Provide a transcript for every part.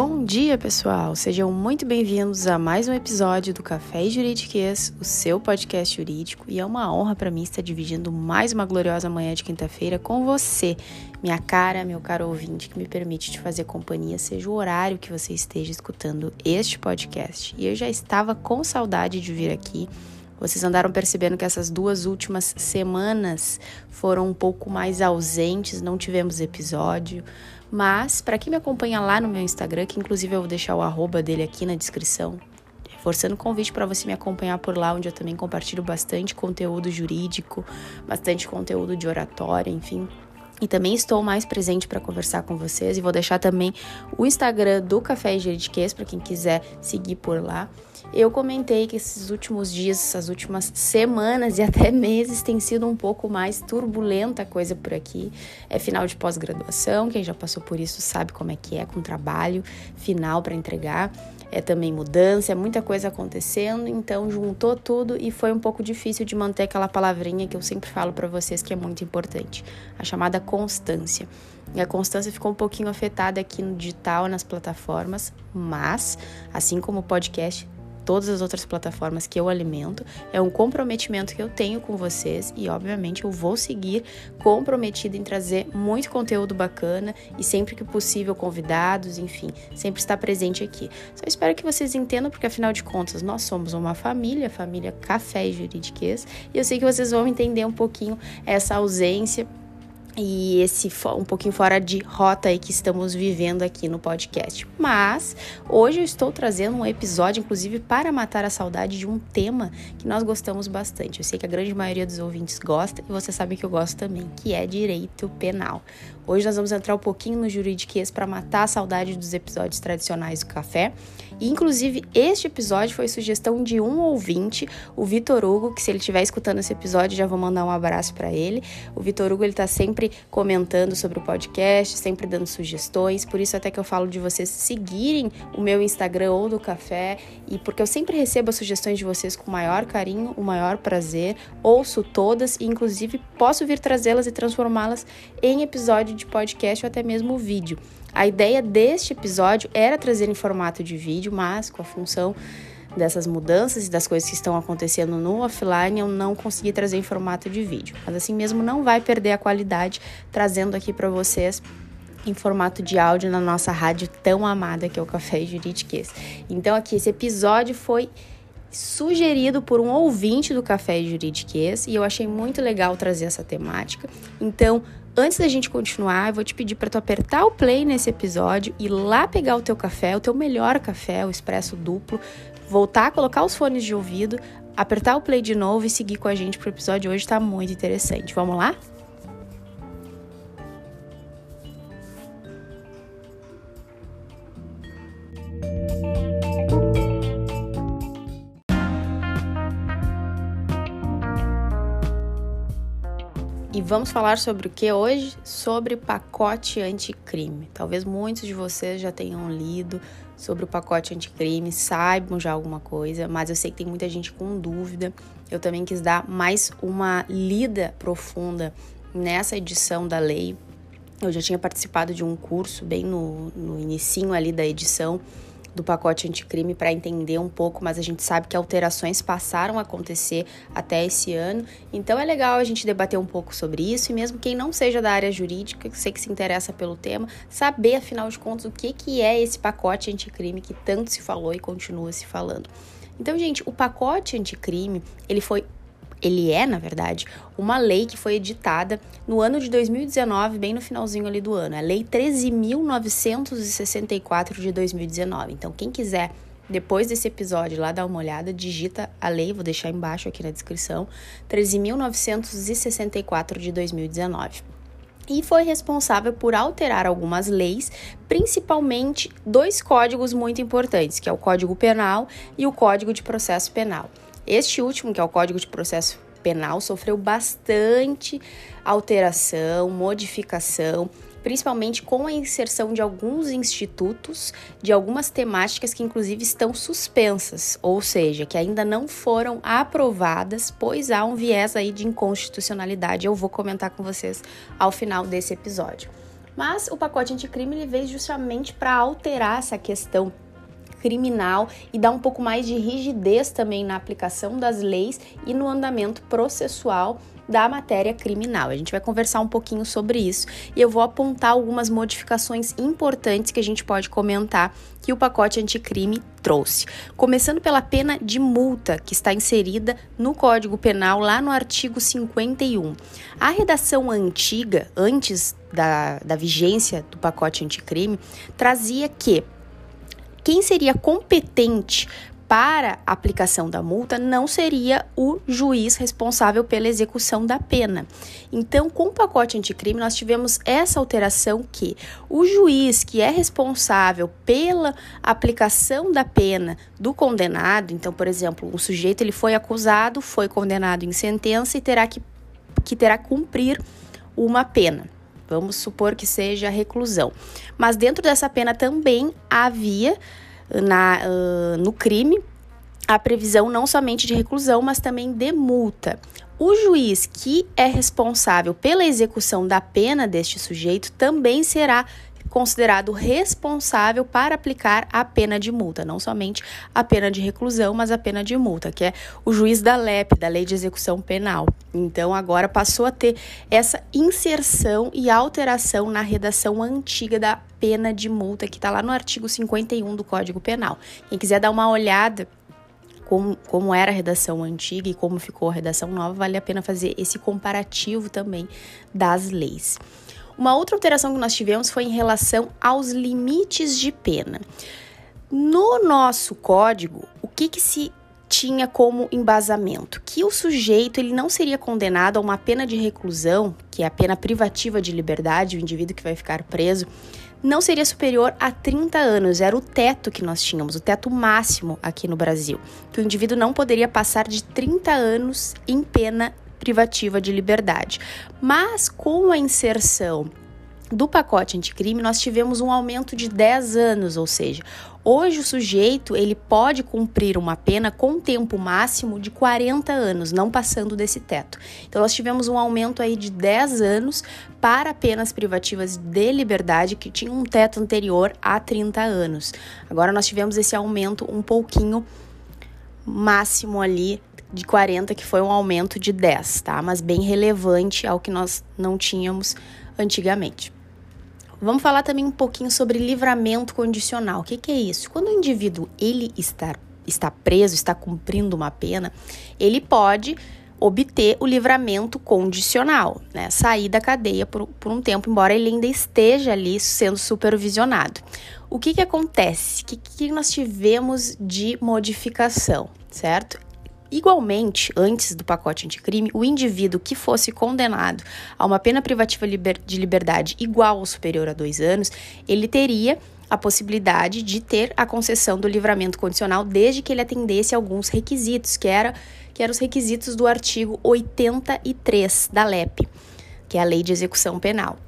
Bom dia, pessoal! Sejam muito bem-vindos a mais um episódio do Café Juridiquês, o seu podcast jurídico, e é uma honra para mim estar dividindo mais uma gloriosa manhã de quinta-feira com você, minha cara, meu caro ouvinte, que me permite te fazer companhia, seja o horário que você esteja escutando este podcast. E eu já estava com saudade de vir aqui. Vocês andaram percebendo que essas duas últimas semanas foram um pouco mais ausentes, não tivemos episódio. Mas, para quem me acompanha lá no meu Instagram, que inclusive eu vou deixar o arroba dele aqui na descrição, reforçando o convite para você me acompanhar por lá, onde eu também compartilho bastante conteúdo jurídico, bastante conteúdo de oratória, enfim. E também estou mais presente para conversar com vocês e vou deixar também o Instagram do Café Juridiquês para quem quiser seguir por lá. Eu comentei que esses últimos dias, essas últimas semanas e até meses tem sido um pouco mais turbulenta a coisa por aqui. É final de pós-graduação, quem já passou por isso sabe como é que é com trabalho final para entregar. É também mudança, é muita coisa acontecendo, então juntou tudo e foi um pouco difícil de manter aquela palavrinha que eu sempre falo para vocês que é muito importante, a chamada constância. E a constância ficou um pouquinho afetada aqui no digital, nas plataformas, mas assim como o podcast, todas as outras plataformas que eu alimento. É um comprometimento que eu tenho com vocês e, obviamente, eu vou seguir comprometida em trazer muito conteúdo bacana e sempre que possível convidados, enfim, sempre estar presente aqui. Só espero que vocês entendam, porque afinal de contas nós somos uma família, família Café e Juridiquês, e eu sei que vocês vão entender um pouquinho essa ausência e esse um pouquinho fora de rota aí que estamos vivendo aqui no podcast. Mas hoje eu estou trazendo um episódio, inclusive, para matar a saudade de um tema que nós gostamos bastante. Eu sei que a grande maioria dos ouvintes gosta e você sabe que eu gosto também, que é direito penal. Hoje nós vamos entrar um pouquinho no juridiquês para matar a saudade dos episódios tradicionais do café. E, inclusive, este episódio foi sugestão de um ouvinte, o Vitor Hugo, que se ele estiver escutando esse episódio, já vou mandar um abraço para ele. O Vitor Hugo, ele tá sempre comentando sobre o podcast, sempre dando sugestões, por isso até que eu falo de vocês seguirem o meu Instagram ou do café, e porque eu sempre recebo as sugestões de vocês com o maior carinho, o maior prazer, ouço todas e, inclusive, posso vir trazê-las e transformá-las em episódio de podcast ou até mesmo vídeo. A ideia deste episódio era trazer em formato de vídeo, mas com a função dessas mudanças e das coisas que estão acontecendo no offline, eu não consegui trazer em formato de vídeo. Mas assim mesmo não vai perder a qualidade trazendo aqui para vocês em formato de áudio na nossa rádio tão amada que é o Café Juridiquês. Então aqui esse episódio foi sugerido por um ouvinte do Café Juridiquês e eu achei muito legal trazer essa temática. Então, antes da gente continuar, eu vou te pedir para tu apertar o play nesse episódio e lá pegar o teu café, o teu melhor café, o expresso duplo, voltar a colocar os fones de ouvido, apertar o play de novo e seguir com a gente pro episódio hoje, tá muito interessante. Vamos lá? Vamos falar sobre o que hoje? Sobre pacote anticrime. Talvez muitos de vocês já tenham lido sobre o pacote anticrime, saibam já alguma coisa, mas eu sei que tem muita gente com dúvida. Eu também quis dar mais uma lida profunda nessa edição da lei. Eu já tinha participado de um curso bem no, no inicinho ali da edição do pacote anticrime para entender um pouco, mas a gente sabe que alterações passaram a acontecer até esse ano. Então é legal a gente debater um pouco sobre isso e mesmo quem não seja da área jurídica, sei que se interessa pelo tema, saber afinal de contas o que que é esse pacote anticrime que tanto se falou e continua se falando. Então, gente, o pacote anticrime, ele foi ele é, na verdade, uma lei que foi editada no ano de 2019, bem no finalzinho ali do ano. É a Lei 13.964 de 2019. Então, quem quiser, depois desse episódio, lá dar uma olhada, digita a lei, vou deixar embaixo aqui na descrição, 13.964 de 2019 e foi responsável por alterar algumas leis, principalmente dois códigos muito importantes, que é o Código Penal e o Código de Processo Penal. Este último, que é o Código de Processo Penal, sofreu bastante alteração, modificação, principalmente com a inserção de alguns institutos, de algumas temáticas que inclusive estão suspensas, ou seja, que ainda não foram aprovadas, pois há um viés aí de inconstitucionalidade. Eu vou comentar com vocês ao final desse episódio. Mas o pacote anticrime ele veio justamente para alterar essa questão criminal e dar um pouco mais de rigidez também na aplicação das leis e no andamento processual da matéria criminal. A gente vai conversar um pouquinho sobre isso e eu vou apontar algumas modificações importantes que a gente pode comentar que o pacote anticrime trouxe. Começando pela pena de multa, que está inserida no Código Penal, lá no artigo 51. A redação antiga, antes da, da vigência do pacote anticrime, trazia que quem seria competente para a aplicação da multa não seria o juiz responsável pela execução da pena. Então, com o pacote anticrime, nós tivemos essa alteração que o juiz que é responsável pela aplicação da pena do condenado, então, por exemplo, um sujeito ele foi acusado, foi condenado em sentença e terá que, que terá cumprir uma pena. Vamos supor que seja reclusão. Mas dentro dessa pena também havia na, uh, no crime a previsão não somente de reclusão, mas também de multa. O juiz que é responsável pela execução da pena deste sujeito também será considerado responsável para aplicar a pena de multa, não somente a pena de reclusão, mas a pena de multa, que é o juiz da LEP, da Lei de Execução Penal. Então, agora passou a ter essa inserção e alteração na redação antiga da pena de multa, que está lá no artigo 51 do Código Penal. Quem quiser dar uma olhada como, como era a redação antiga e como ficou a redação nova, vale a pena fazer esse comparativo também das leis. Uma outra alteração que nós tivemos foi em relação aos limites de pena. No nosso código, o que, que se tinha como embasamento? Que o sujeito ele não seria condenado a uma pena de reclusão, que é a pena privativa de liberdade, o indivíduo que vai ficar preso, não seria superior a 30 anos, era o teto que nós tínhamos, o teto máximo aqui no Brasil, que o indivíduo não poderia passar de 30 anos em pena privativa de liberdade. Mas com a inserção do pacote anticrime, nós tivemos um aumento de 10 anos, ou seja, hoje o sujeito ele pode cumprir uma pena com tempo máximo de 40 anos, não passando desse teto. Então nós tivemos um aumento aí de 10 anos para penas privativas de liberdade que tinham um teto anterior a 30 anos. Agora nós tivemos esse aumento um pouquinho máximo ali de 40, que foi um aumento de 10, tá? Mas bem relevante ao que nós não tínhamos antigamente. Vamos falar também um pouquinho sobre livramento condicional. O que, que é isso? Quando o indivíduo ele está, está preso, está cumprindo uma pena, ele pode obter o livramento condicional, né? Sair da cadeia por, por um tempo, embora ele ainda esteja ali sendo supervisionado. O que, que acontece? O que, que nós tivemos de modificação, certo? Igualmente, antes do pacote anticrime, o indivíduo que fosse condenado a uma pena privativa de liberdade igual ou superior a dois anos, ele teria a possibilidade de ter a concessão do livramento condicional desde que ele atendesse alguns requisitos, que, que eram os requisitos do artigo 83 da LEP, que é a Lei de Execução Penal.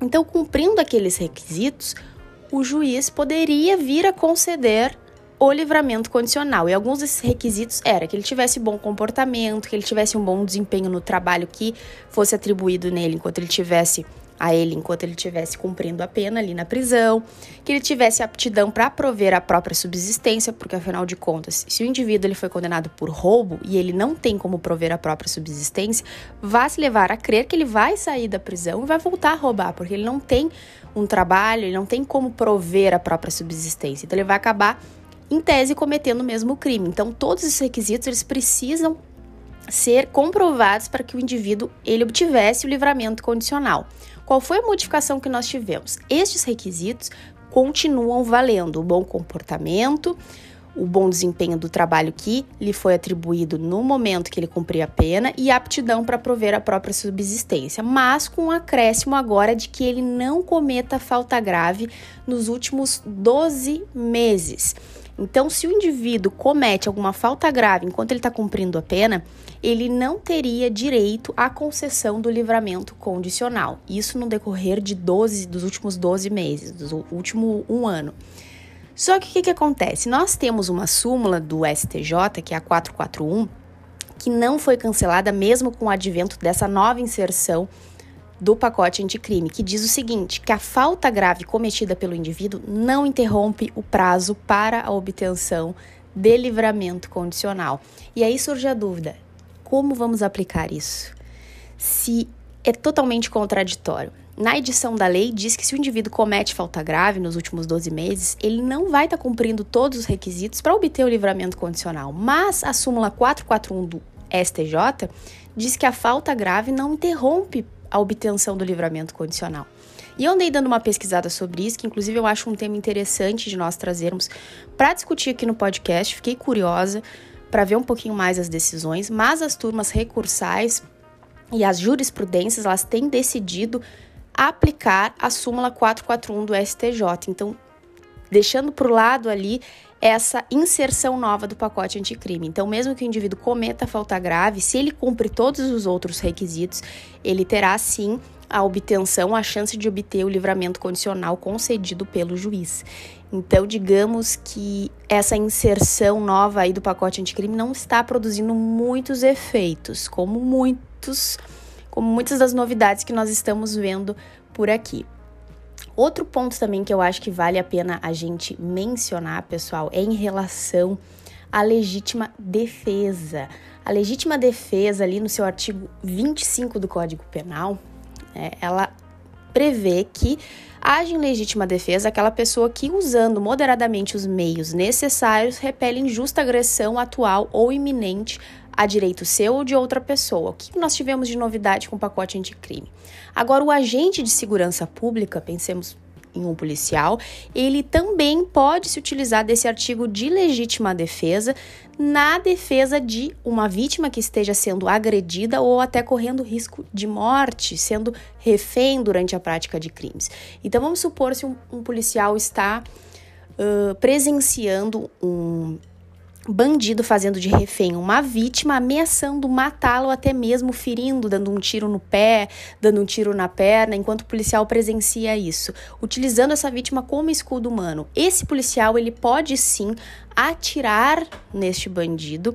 Então, cumprindo aqueles requisitos, o juiz poderia vir a conceder o livramento condicional. E alguns desses requisitos era que ele tivesse bom comportamento, que ele tivesse um bom desempenho no trabalho que fosse atribuído nele enquanto ele tivesse a ele enquanto ele estivesse cumprindo a pena ali na prisão, que ele tivesse aptidão para prover a própria subsistência, porque afinal de contas, se o indivíduo ele foi condenado por roubo e ele não tem como prover a própria subsistência, vai se levar a crer que ele vai sair da prisão e vai voltar a roubar, porque ele não tem um trabalho, ele não tem como prover a própria subsistência. Então ele vai acabar em tese cometendo o mesmo crime. Então, todos esses requisitos eles precisam ser comprovados para que o indivíduo ele obtivesse o livramento condicional. Qual foi a modificação que nós tivemos? Estes requisitos continuam valendo: o bom comportamento, o bom desempenho do trabalho que lhe foi atribuído no momento que ele cumpria a pena e a aptidão para prover a própria subsistência, mas com um acréscimo agora de que ele não cometa falta grave nos últimos 12 meses. Então, se o indivíduo comete alguma falta grave enquanto ele está cumprindo a pena, ele não teria direito à concessão do livramento condicional. Isso no decorrer de 12, dos últimos 12 meses, do último um ano. Só que o que, que acontece? Nós temos uma súmula do STJ, que é a 441, que não foi cancelada mesmo com o advento dessa nova inserção do pacote anticrime, que diz o seguinte: que a falta grave cometida pelo indivíduo não interrompe o prazo para a obtenção de livramento condicional. E aí surge a dúvida: como vamos aplicar isso? Se é totalmente contraditório. Na edição da lei, diz que se o indivíduo comete falta grave nos últimos 12 meses, ele não vai estar tá cumprindo todos os requisitos para obter o livramento condicional. Mas a súmula 441 do STJ diz que a falta grave não interrompe a obtenção do livramento condicional. E eu andei dando uma pesquisada sobre isso, que inclusive eu acho um tema interessante de nós trazermos para discutir aqui no podcast. Fiquei curiosa para ver um pouquinho mais as decisões, mas as turmas recursais e as jurisprudências, elas têm decidido aplicar a súmula 441 do STJ. Então, deixando para o lado ali essa inserção nova do pacote anticrime. Então, mesmo que o indivíduo cometa falta grave, se ele cumpre todos os outros requisitos, ele terá sim a obtenção, a chance de obter o livramento condicional concedido pelo juiz. Então, digamos que essa inserção nova aí do pacote anticrime não está produzindo muitos efeitos, como muitos, como muitas das novidades que nós estamos vendo por aqui. Outro ponto também que eu acho que vale a pena a gente mencionar, pessoal, é em relação à legítima defesa. A legítima defesa, ali no seu artigo 25 do Código Penal, é, ela prevê que age em legítima defesa aquela pessoa que, usando moderadamente os meios necessários, repele injusta agressão atual ou iminente a direito seu ou de outra pessoa. O que nós tivemos de novidade com o pacote anticrime? Agora, o agente de segurança pública, pensemos em um policial, ele também pode se utilizar desse artigo de legítima defesa na defesa de uma vítima que esteja sendo agredida ou até correndo risco de morte, sendo refém durante a prática de crimes. Então vamos supor se um, um policial está uh, presenciando um bandido fazendo de refém uma vítima, ameaçando matá-lo, até mesmo ferindo, dando um tiro no pé, dando um tiro na perna, enquanto o policial presencia isso, utilizando essa vítima como escudo humano. Esse policial ele pode sim atirar neste bandido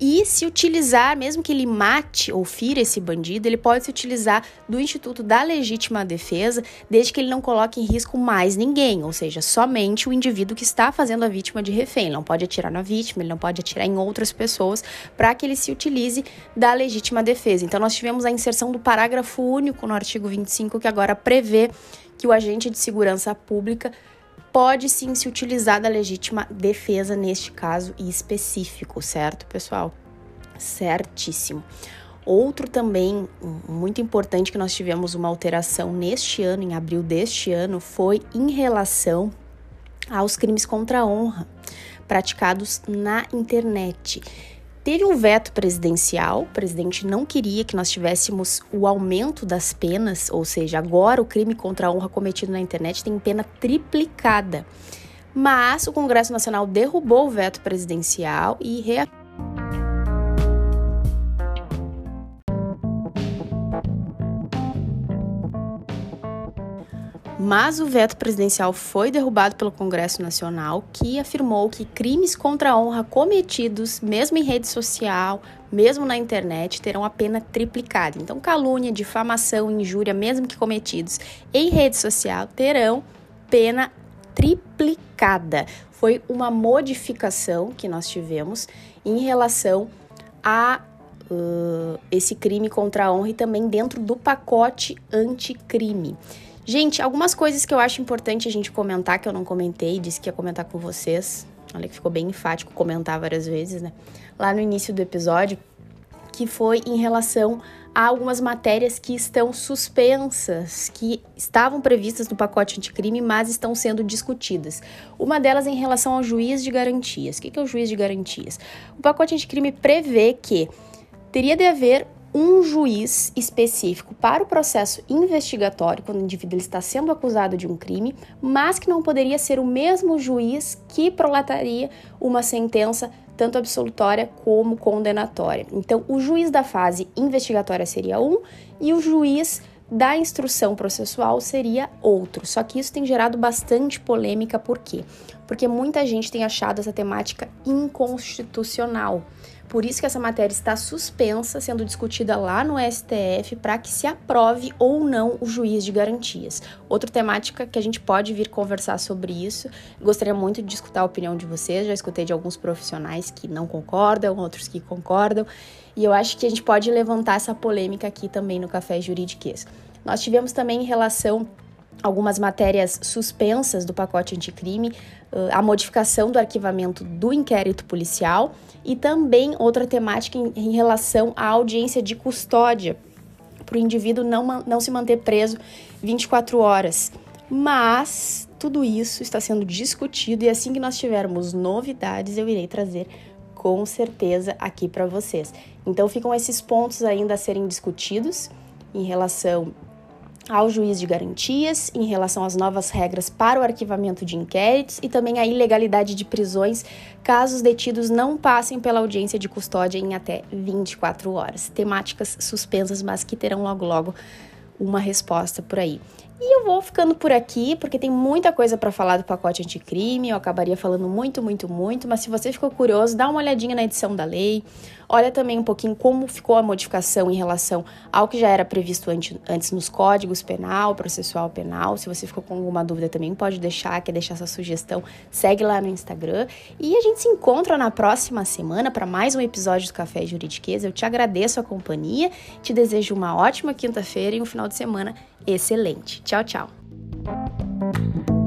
e se utilizar, mesmo que ele mate ou fira esse bandido, ele pode se utilizar do Instituto da Legítima Defesa, desde que ele não coloque em risco mais ninguém, ou seja, somente o indivíduo que está fazendo a vítima de refém. Ele não pode atirar na vítima, ele não pode atirar em outras pessoas, para que ele se utilize da legítima defesa. Então, nós tivemos a inserção do parágrafo único no artigo 25, que agora prevê que o agente de segurança pública pode sim se utilizar da legítima defesa neste caso específico, certo, pessoal? Certíssimo. Outro também muito importante que nós tivemos uma alteração neste ano, em abril deste ano, foi em relação aos crimes contra a honra praticados na internet. Teve um veto presidencial, o presidente não queria que nós tivéssemos o aumento das penas, ou seja, agora o crime contra a honra cometido na internet tem pena triplicada. Mas o Congresso Nacional derrubou o veto presidencial e reafirmou Mas o veto presidencial foi derrubado pelo Congresso Nacional, que afirmou que crimes contra a honra cometidos, mesmo em rede social, mesmo na internet, terão a pena triplicada. Então, calúnia, difamação, injúria, mesmo que cometidos em rede social, terão pena triplicada. Foi uma modificação que nós tivemos em relação a uh, esse crime contra a honra e também dentro do pacote anticrime. Gente, algumas coisas que eu acho importante a gente comentar, que eu não comentei, disse que ia comentar com vocês. Olha que ficou bem enfático comentar várias vezes, né? Lá no início do episódio, que foi em relação a algumas matérias que estão suspensas, que estavam previstas no pacote anticrime, mas estão sendo discutidas. Uma delas em relação ao juiz de garantias. O que é o juiz de garantias? O pacote anticrime prevê que teria de haver um juiz específico para o processo investigatório, quando o indivíduo está sendo acusado de um crime, mas que não poderia ser o mesmo juiz que prolataria uma sentença tanto absolutória como condenatória. Então, o juiz da fase investigatória seria um e o juiz da instrução processual seria outro. Só que isso tem gerado bastante polêmica, por quê? Porque muita gente tem achado essa temática inconstitucional Por isso que essa matéria está suspensa, sendo discutida lá no STF para que se aprove ou não o juiz de garantias. Outra temática que a gente pode vir conversar sobre isso. Gostaria muito de escutar a opinião de vocês. Já escutei de alguns profissionais que não concordam, outros que concordam. E eu acho que a gente pode levantar essa polêmica aqui também no Café Juridiquês. Nós tivemos também em relação algumas matérias suspensas do pacote anticrime, a modificação do arquivamento do inquérito policial e também outra temática em, relação à audiência de custódia, para o indivíduo não, não se manter preso 24 horas. Mas tudo isso está sendo discutido e assim que nós tivermos novidades, eu irei trazer com certeza aqui para vocês. Então ficam esses pontos ainda a serem discutidos em relação ao juiz de garantias em relação às novas regras para o arquivamento de inquéritos e também a ilegalidade de prisões caso os detidos não passem pela audiência de custódia em até 24 horas. Temáticas suspensas, mas que terão logo logo uma resposta por aí. E eu vou ficando por aqui, porque tem muita coisa para falar do pacote anticrime, eu acabaria falando muito, muito, muito, mas se você ficou curioso, dá uma olhadinha na edição da lei, olha também um pouquinho como ficou a modificação em relação ao que já era previsto antes, nos códigos penal, processual penal. Se você ficou com alguma dúvida também pode deixar, quer deixar essa sugestão, segue lá no Instagram. E a gente se encontra na próxima semana para mais um episódio do Café Juridiqueza. Eu te agradeço a companhia, te desejo uma ótima quinta-feira e um final de semana excelente. Tchau, tchau.